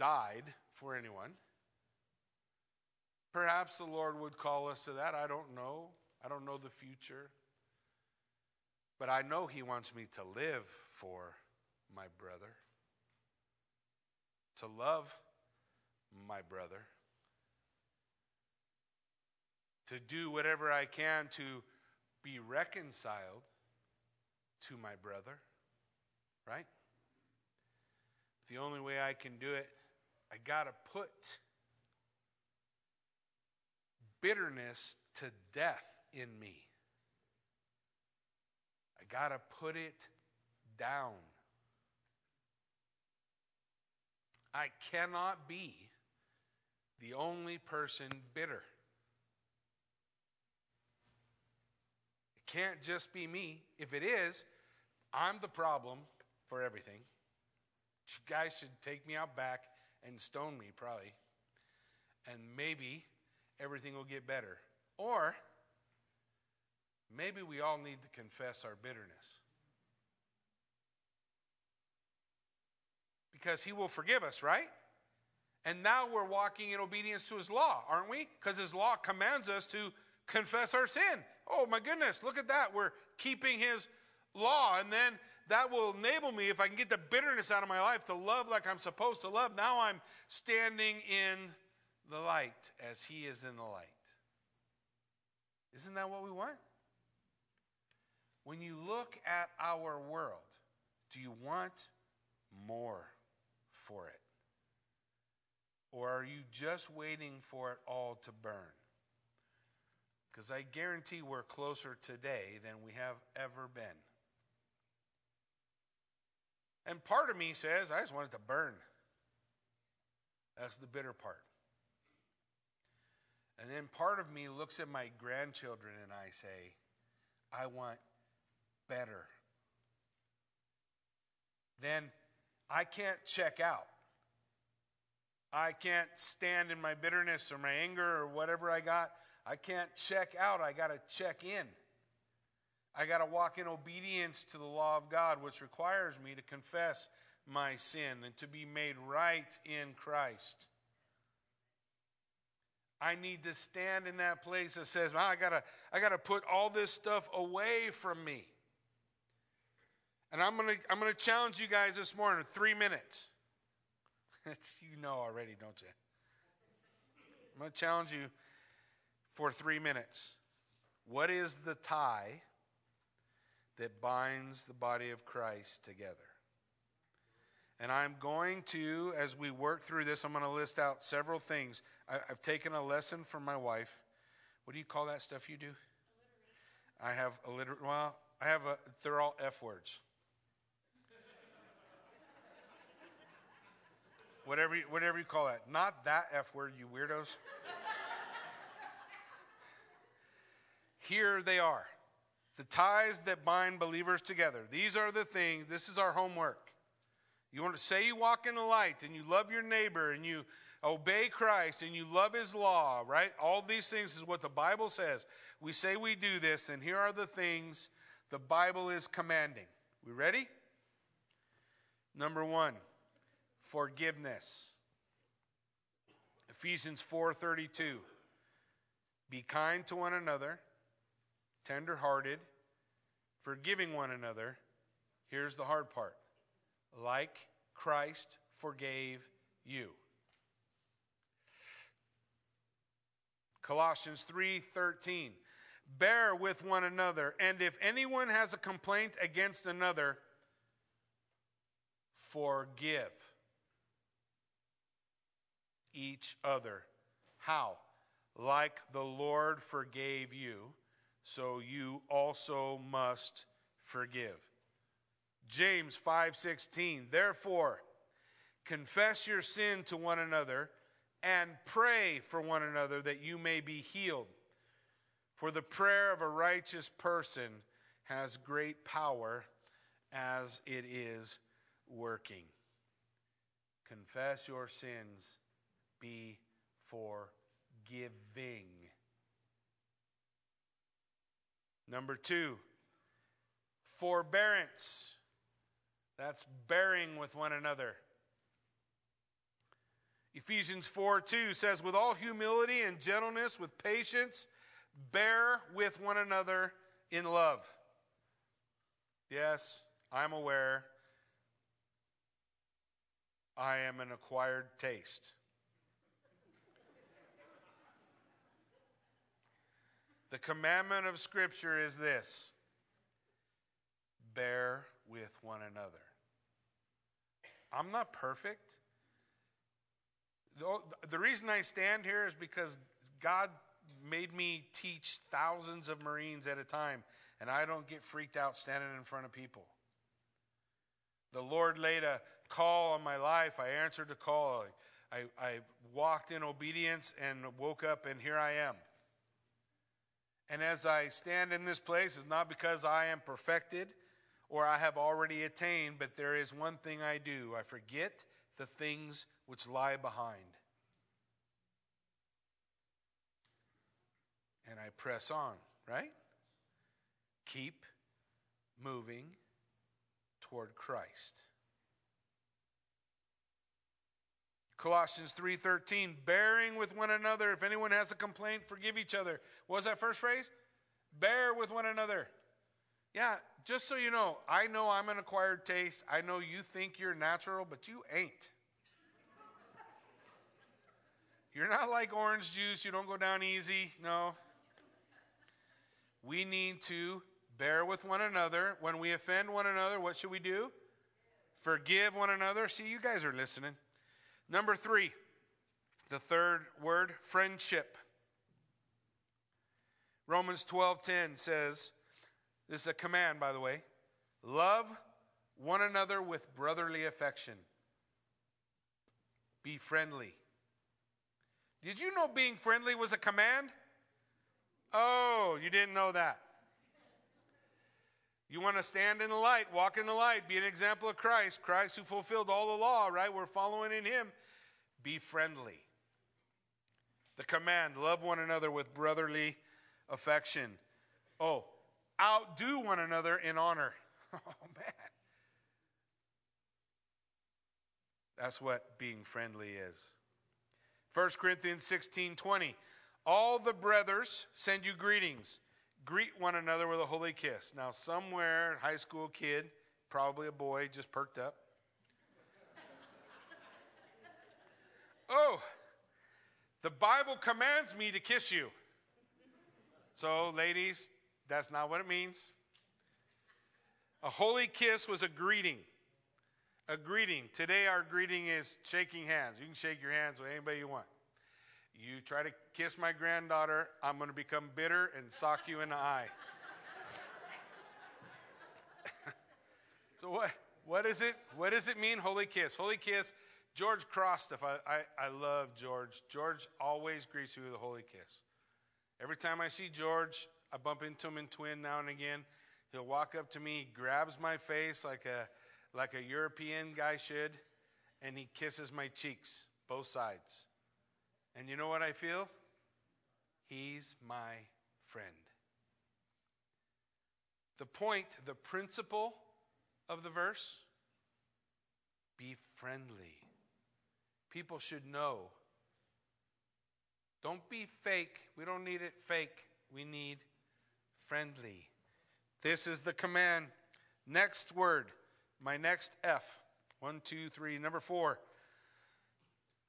died for anyone. Perhaps the Lord would call us to that. I don't know. I don't know the future. But I know He wants me to live for my brother, to love my brother to do whatever I can to be reconciled to my brother, right? The only way I can do it, I got to put bitterness to death in me. I got to put it down. I cannot be the only person bitter. It can't just be me. If it is, I'm the problem for everything. You guys should take me out back and stone me, probably. And maybe everything will get better. Or maybe we all need to confess our bitterness. Because he will forgive us, right? And now we're walking in obedience to his law, aren't we? Because his law commands us to confess our sin. Oh my goodness, look at that. We're keeping his law. And then that will enable me, if I can get the bitterness out of my life, to love like I'm supposed to love. Now I'm standing in the light as he is in the light. Isn't that what we want? When you look at our world, do you want more for it? Or are you just waiting for it all to burn? Because I guarantee we're closer today than we have ever been. And part of me says, I just want it to burn. That's the bitter part. And then part of me looks at my grandchildren and I say, I want better. Then I can't check out. I can't stand in my bitterness or my anger or whatever I got. I can't check out, I got to check in. I got to walk in obedience to the law of God, which requires me to confess my sin and to be made right in Christ. I need to stand in that place that says, I gotta, I gotta put all this stuff away from me. And I'm gonna, I'm gonna challenge you guys this morning, three minutes. you know already, don't you? I'm gonna challenge you for three minutes. What is the tie that binds the body of Christ together? And I'm going to, as we work through this, I'm going to list out several things. I, have taken a lesson from my wife. What do you call that stuff you do? I have a liter. Well, I have a. They're all F words. whatever, you, whatever you call that. Not that F word, you weirdos. Here they are the ties that bind believers together. These are the things, this is our homework. You want to say you walk in the light and you love your neighbor and you obey Christ and you love his law, right? All these things is what the Bible says. We say we do this, and here are the things the Bible is commanding. We ready? Number 1, forgiveness. Ephesians 4:32. Be kind to one another, tenderhearted, forgiving one another. Here's the hard part like Christ forgave you. Colossians 3:13 Bear with one another and if anyone has a complaint against another forgive each other. How? like the Lord forgave you, so you also must forgive. James 5:16 Therefore confess your sin to one another and pray for one another that you may be healed. For the prayer of a righteous person has great power as it is working. Confess your sins, be forgiving. Number two, forbearance. That's bearing with one another. Ephesians 4 2 says, With all humility and gentleness, with patience, bear with one another in love. Yes, I'm aware I am an acquired taste. The commandment of Scripture is this bear with one another. I'm not perfect. The reason I stand here is because God made me teach thousands of Marines at a time, and I don't get freaked out standing in front of people. The Lord laid a call on my life. I answered the call. I, I walked in obedience and woke up, and here I am. And as I stand in this place, it's not because I am perfected or I have already attained, but there is one thing I do I forget the things which lie behind. And I press on, right? Keep moving toward Christ. Colossians 3:13 bearing with one another if anyone has a complaint forgive each other. What was that first phrase? Bear with one another. Yeah, just so you know, I know I'm an acquired taste. I know you think you're natural, but you ain't. You're not like orange juice, you don't go down easy. No. We need to bear with one another. When we offend one another, what should we do? Forgive one another. See, you guys are listening. Number three, the third word, friendship. Romans 12:10 says, this is a command, by the way. Love one another with brotherly affection. Be friendly. Did you know being friendly was a command? Oh, you didn't know that. You want to stand in the light, walk in the light, be an example of Christ, Christ who fulfilled all the law, right? We're following in him. Be friendly. The command love one another with brotherly affection. Oh, outdo one another in honor. Oh, man. That's what being friendly is. 1 Corinthians 16 20. All the brothers send you greetings. Greet one another with a holy kiss. Now, somewhere, high school kid, probably a boy, just perked up. oh, the Bible commands me to kiss you. So, ladies, that's not what it means. A holy kiss was a greeting. A greeting. Today, our greeting is shaking hands. You can shake your hands with anybody you want. You try to kiss my granddaughter, I'm going to become bitter and sock you in the eye. so, what, what is it? What does it mean, holy kiss? Holy kiss, George Crostiff, I, I, I love George. George always greets you with a holy kiss. Every time I see George, I bump into him in Twin now and again. He'll walk up to me, grabs my face like a, like a European guy should, and he kisses my cheeks, both sides. And you know what I feel? He's my friend. The point, the principle of the verse be friendly. People should know. Don't be fake. We don't need it fake. We need friendly. This is the command. Next word, my next F. One, two, three. Number four,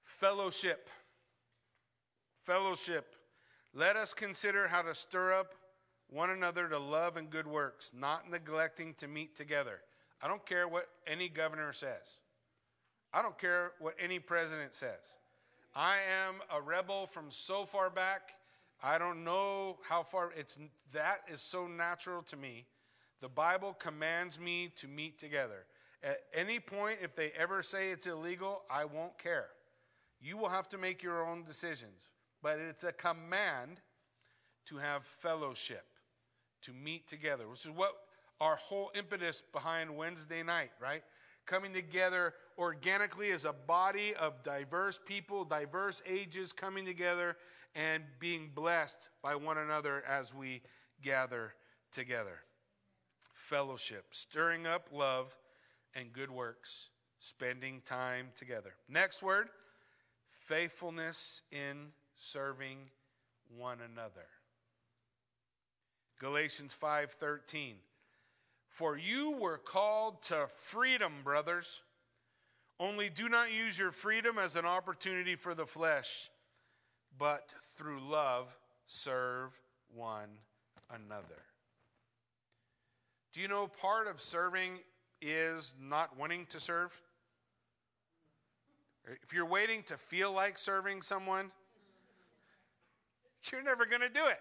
fellowship. Fellowship. Let us consider how to stir up one another to love and good works, not neglecting to meet together. I don't care what any governor says. I don't care what any president says. I am a rebel from so far back I don't know how far it's that is so natural to me. The Bible commands me to meet together. At any point, if they ever say it's illegal, I won't care. You will have to make your own decisions. But it's a command to have fellowship, to meet together, which is what our whole impetus behind Wednesday night, right? Coming together organically as a body of diverse people, diverse ages, coming together and being blessed by one another as we gather together. Fellowship, stirring up love and good works, spending time together. Next word faithfulness in serving one another. Galatians 5:13 For you were called to freedom, brothers. Only do not use your freedom as an opportunity for the flesh, but through love serve one another. Do you know part of serving is not wanting to serve? If you're waiting to feel like serving someone, you're never going to do it.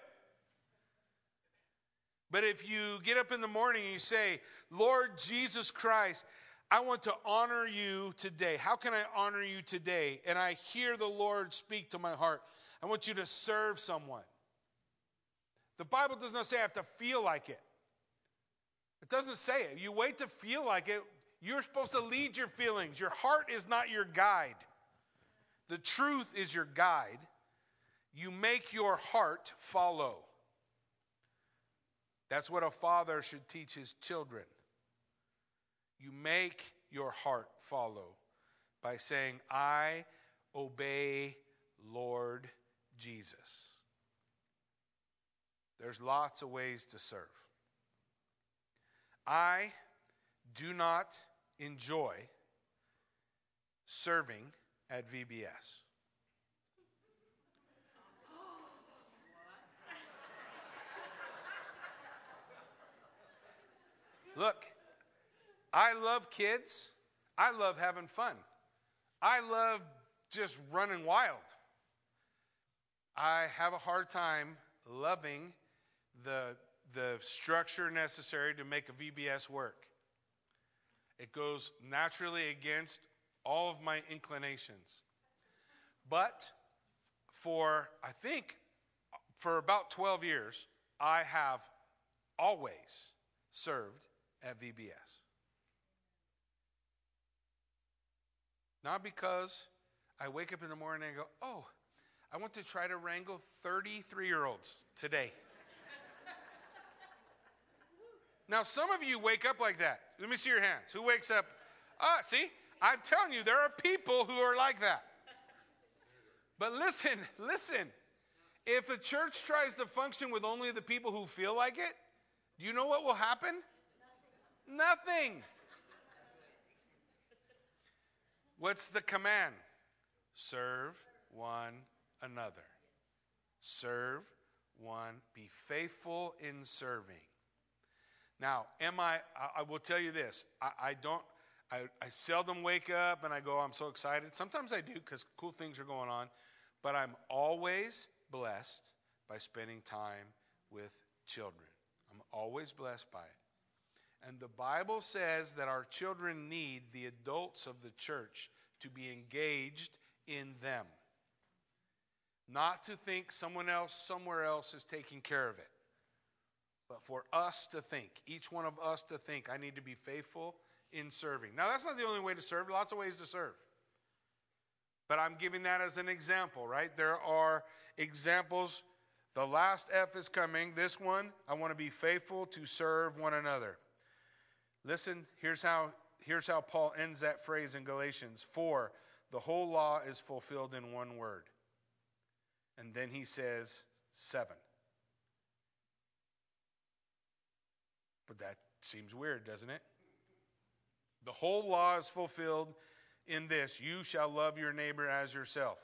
But if you get up in the morning and you say, Lord Jesus Christ, I want to honor you today. How can I honor you today? And I hear the Lord speak to my heart. I want you to serve someone. The Bible does not say I have to feel like it. It doesn't say it. You wait to feel like it. You're supposed to lead your feelings. Your heart is not your guide. The truth is your guide. You make your heart follow. That's what a father should teach his children. You make your heart follow by saying, I obey Lord Jesus. There's lots of ways to serve. I do not enjoy serving at VBS. Look, I love kids. I love having fun. I love just running wild. I have a hard time loving the, the structure necessary to make a VBS work. It goes naturally against all of my inclinations. But for, I think, for about 12 years, I have always served at VBS. Not because I wake up in the morning and go, oh, I want to try to wrangle 33 year olds today. now, some of you wake up like that. Let me see your hands. Who wakes up? Ah, see, I'm telling you, there are people who are like that. But listen, listen. If a church tries to function with only the people who feel like it, do you know what will happen? Nothing. What's the command? Serve one another. Serve one. Be faithful in serving. Now, am I, I, will tell you this. I, I don't, I, I seldom wake up and I go, I'm so excited. Sometimes I do because cool things are going on. But I'm always blessed by spending time with children. I'm always blessed by it. And the Bible says that our children need the adults of the church to be engaged in them. Not to think someone else somewhere else is taking care of it, but for us to think, each one of us to think, I need to be faithful in serving. Now, that's not the only way to serve, lots of ways to serve. But I'm giving that as an example, right? There are examples. The last F is coming. This one, I want to be faithful to serve one another. Listen, here's how, here's how Paul ends that phrase in Galatians 4 the whole law is fulfilled in one word. And then he says, seven. But that seems weird, doesn't it? The whole law is fulfilled in this you shall love your neighbor as yourself.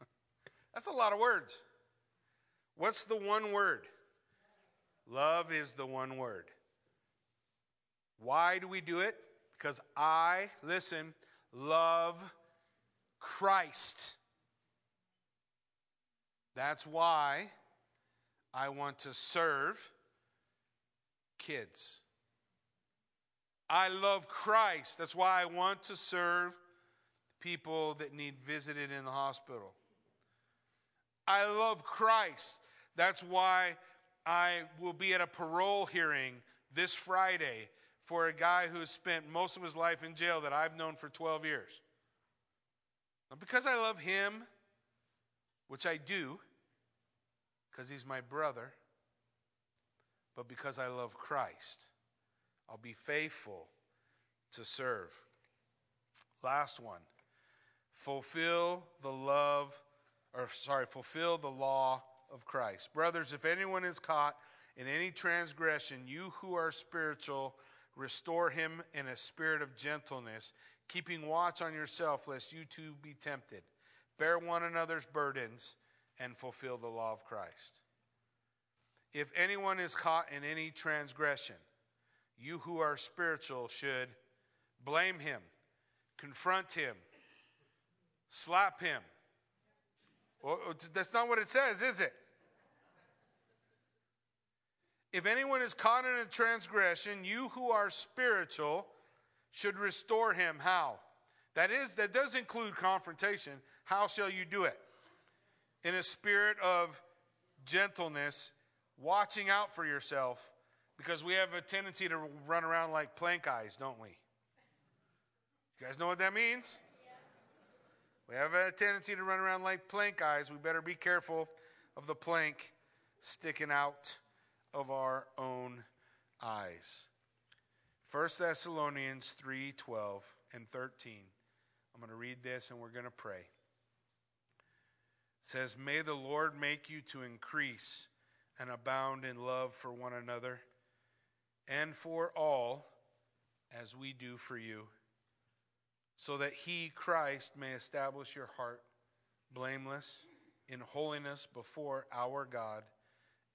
That's a lot of words. What's the one word? Love is the one word. Why do we do it? Because I, listen, love Christ. That's why I want to serve kids. I love Christ. That's why I want to serve people that need visited in the hospital. I love Christ. That's why I will be at a parole hearing this Friday for a guy who has spent most of his life in jail that I've known for 12 years. Not because I love him, which I do, because he's my brother, but because I love Christ. I'll be faithful to serve. Last one fulfill the love, or sorry, fulfill the law of Christ. Brothers, if anyone is caught in any transgression, you who are spiritual, restore him in a spirit of gentleness, keeping watch on yourself, lest you too be tempted. Bear one another's burdens and fulfill the law of Christ. If anyone is caught in any transgression, you who are spiritual should blame him, confront him, slap him. Well, that's not what it says, is it? If anyone is caught in a transgression, you who are spiritual should restore him. How? That is, that does include confrontation. How shall you do it? In a spirit of gentleness, watching out for yourself, because we have a tendency to run around like plank eyes, don't we? You guys know what that means? We have a tendency to run around like plank eyes. We better be careful of the plank sticking out of our own eyes. 1 Thessalonians 3 12 and 13. I'm going to read this and we're going to pray. It says, May the Lord make you to increase and abound in love for one another and for all as we do for you, so that he, Christ, may establish your heart blameless in holiness before our God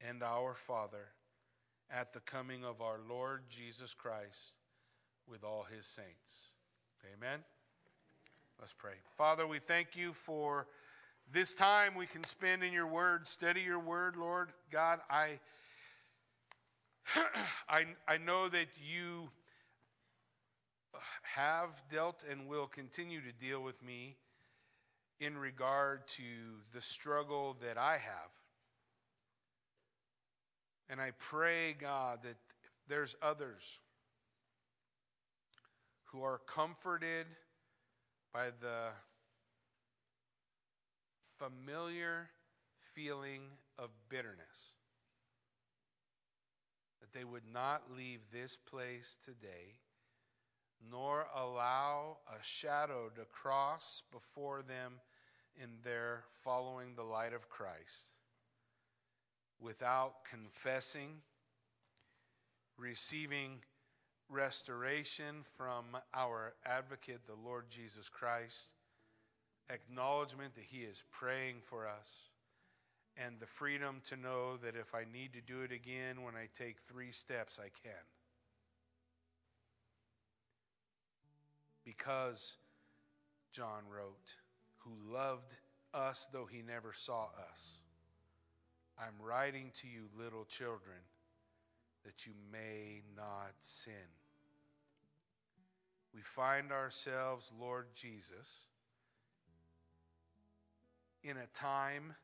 and our Father at the coming of our Lord Jesus Christ with all his saints. Amen. Let's pray. Father, we thank you for this time we can spend in your word, study your word, Lord. God, I I, I know that you have dealt and will continue to deal with me in regard to the struggle that I have. And I pray, God, that there's others who are comforted by the familiar feeling of bitterness, that they would not leave this place today, nor allow a shadow to cross before them in their following the light of Christ without confessing, receiving restoration from our advocate, the Lord Jesus Christ, acknowledgement that He is praying for us, and the freedom to know that if I need to do it again when I take three steps, I can. Because, John wrote, who loved us though he never saw us I'm writing to you, little children, that you may not sin. We find ourselves, Lord Jesus, in a time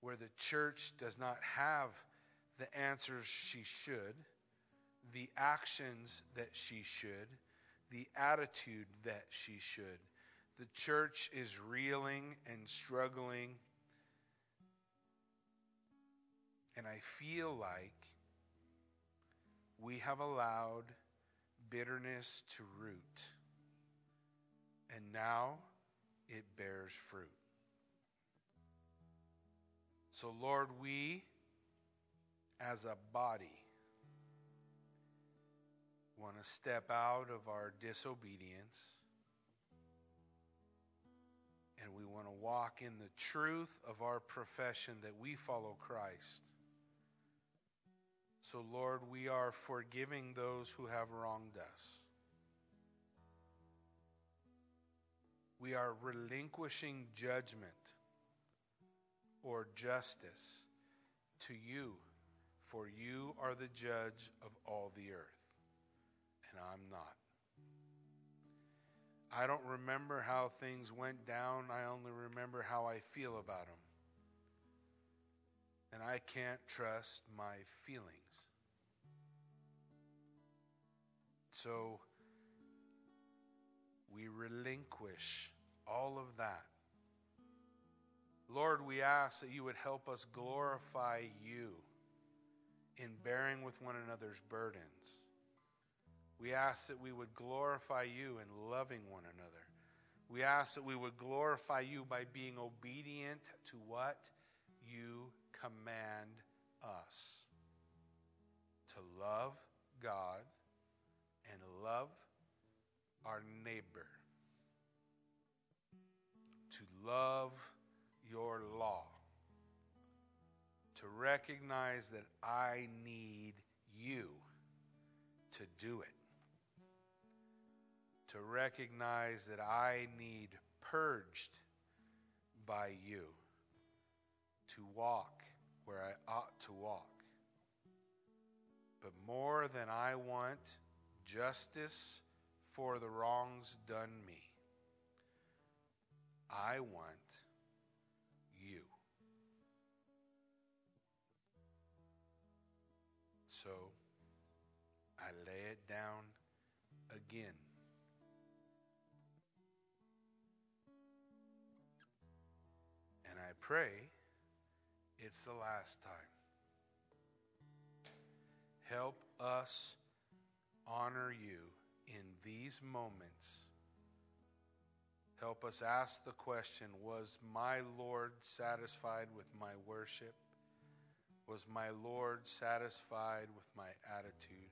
where the church does not have the answers she should, the actions that she should, the attitude that she should. The church is reeling and struggling And I feel like we have allowed bitterness to root. And now it bears fruit. So, Lord, we as a body want to step out of our disobedience and we want to walk in the truth of our profession that we follow Christ. So, Lord, we are forgiving those who have wronged us. We are relinquishing judgment or justice to you, for you are the judge of all the earth, and I'm not. I don't remember how things went down, I only remember how I feel about them. And I can't trust my feelings. So we relinquish all of that. Lord, we ask that you would help us glorify you in bearing with one another's burdens. We ask that we would glorify you in loving one another. We ask that we would glorify you by being obedient to what you command us to love God love our neighbor, to love your law, to recognize that I need you to do it, to recognize that I need purged by you to walk where I ought to walk. But more than I want justice for the wrongs done me, I want you. So I lay it down again. And I pray it's the last time. Help us honor you in these moments. Help us ask the question Was my Lord satisfied with my worship? Was my Lord satisfied with my attitude?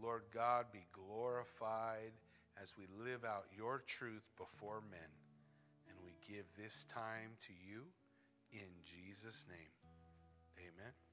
Lord God, be glorified as we live out your truth before men. And we give this time to you in Jesus' name. Amen.